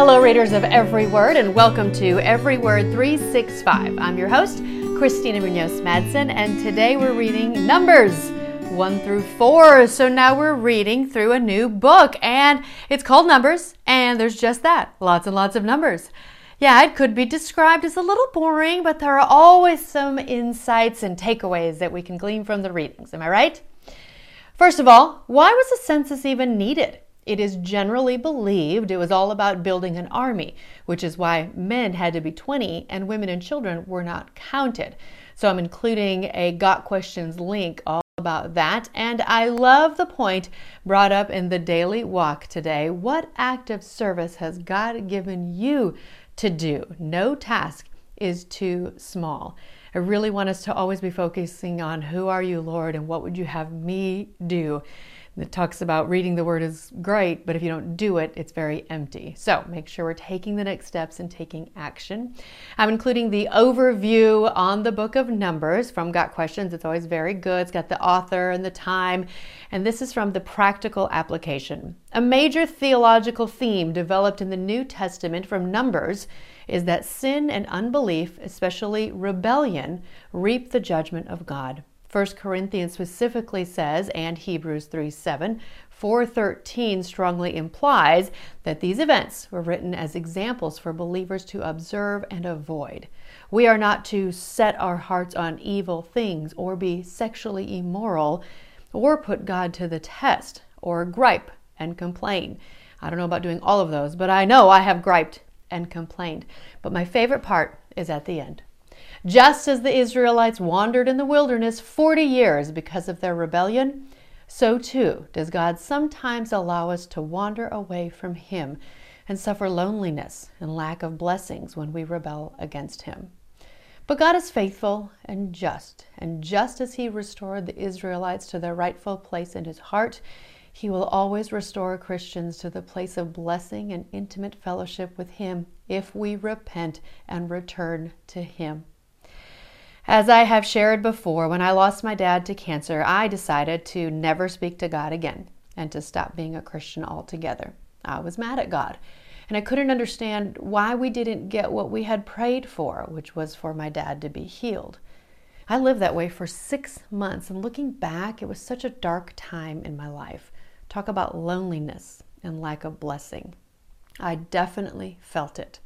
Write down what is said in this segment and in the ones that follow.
Hello, readers of Every Word, and welcome to Every Word 365. I'm your host, Christina Munoz Madsen, and today we're reading Numbers 1 through 4. So now we're reading through a new book, and it's called Numbers, and there's just that lots and lots of numbers. Yeah, it could be described as a little boring, but there are always some insights and takeaways that we can glean from the readings. Am I right? First of all, why was a census even needed? It is generally believed it was all about building an army, which is why men had to be 20 and women and children were not counted. So I'm including a Got Questions link all about that. And I love the point brought up in the daily walk today. What act of service has God given you to do? No task is too small. I really want us to always be focusing on who are you, Lord, and what would you have me do? It talks about reading the word is great, but if you don't do it, it's very empty. So make sure we're taking the next steps and taking action. I'm including the overview on the book of Numbers from Got Questions. It's always very good. It's got the author and the time. And this is from the practical application. A major theological theme developed in the New Testament from Numbers is that sin and unbelief, especially rebellion, reap the judgment of God. 1 Corinthians specifically says, and Hebrews 3 7, 413 strongly implies that these events were written as examples for believers to observe and avoid. We are not to set our hearts on evil things or be sexually immoral or put God to the test or gripe and complain. I don't know about doing all of those, but I know I have griped and complained. But my favorite part is at the end. Just as the Israelites wandered in the wilderness 40 years because of their rebellion, so too does God sometimes allow us to wander away from Him and suffer loneliness and lack of blessings when we rebel against Him. But God is faithful and just, and just as He restored the Israelites to their rightful place in His heart, he will always restore Christians to the place of blessing and intimate fellowship with Him if we repent and return to Him. As I have shared before, when I lost my dad to cancer, I decided to never speak to God again and to stop being a Christian altogether. I was mad at God, and I couldn't understand why we didn't get what we had prayed for, which was for my dad to be healed. I lived that way for six months, and looking back, it was such a dark time in my life. Talk about loneliness and lack of blessing. I definitely felt it.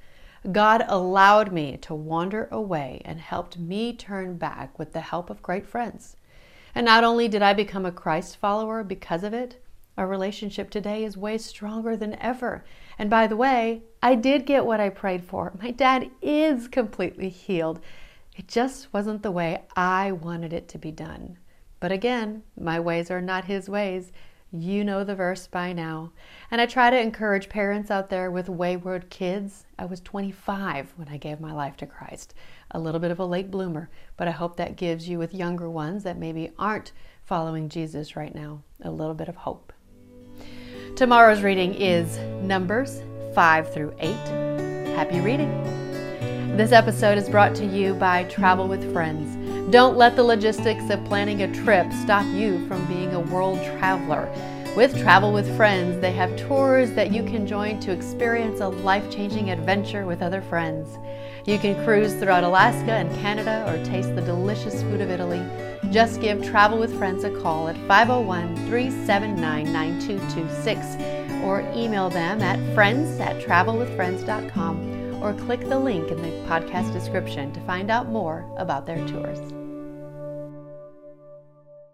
God allowed me to wander away and helped me turn back with the help of great friends. And not only did I become a Christ follower because of it, our relationship today is way stronger than ever. And by the way, I did get what I prayed for. My dad is completely healed. It just wasn't the way I wanted it to be done. But again, my ways are not his ways. You know the verse by now. And I try to encourage parents out there with wayward kids. I was 25 when I gave my life to Christ, a little bit of a late bloomer, but I hope that gives you, with younger ones that maybe aren't following Jesus right now, a little bit of hope. Tomorrow's reading is Numbers 5 through 8. Happy reading. This episode is brought to you by Travel with Friends. Don't let the logistics of planning a trip stop you from being a world traveler. With Travel with Friends, they have tours that you can join to experience a life changing adventure with other friends. You can cruise throughout Alaska and Canada or taste the delicious food of Italy. Just give Travel with Friends a call at 501 379 9226 or email them at friends at travelwithfriends.com or click the link in the podcast description to find out more about their tours.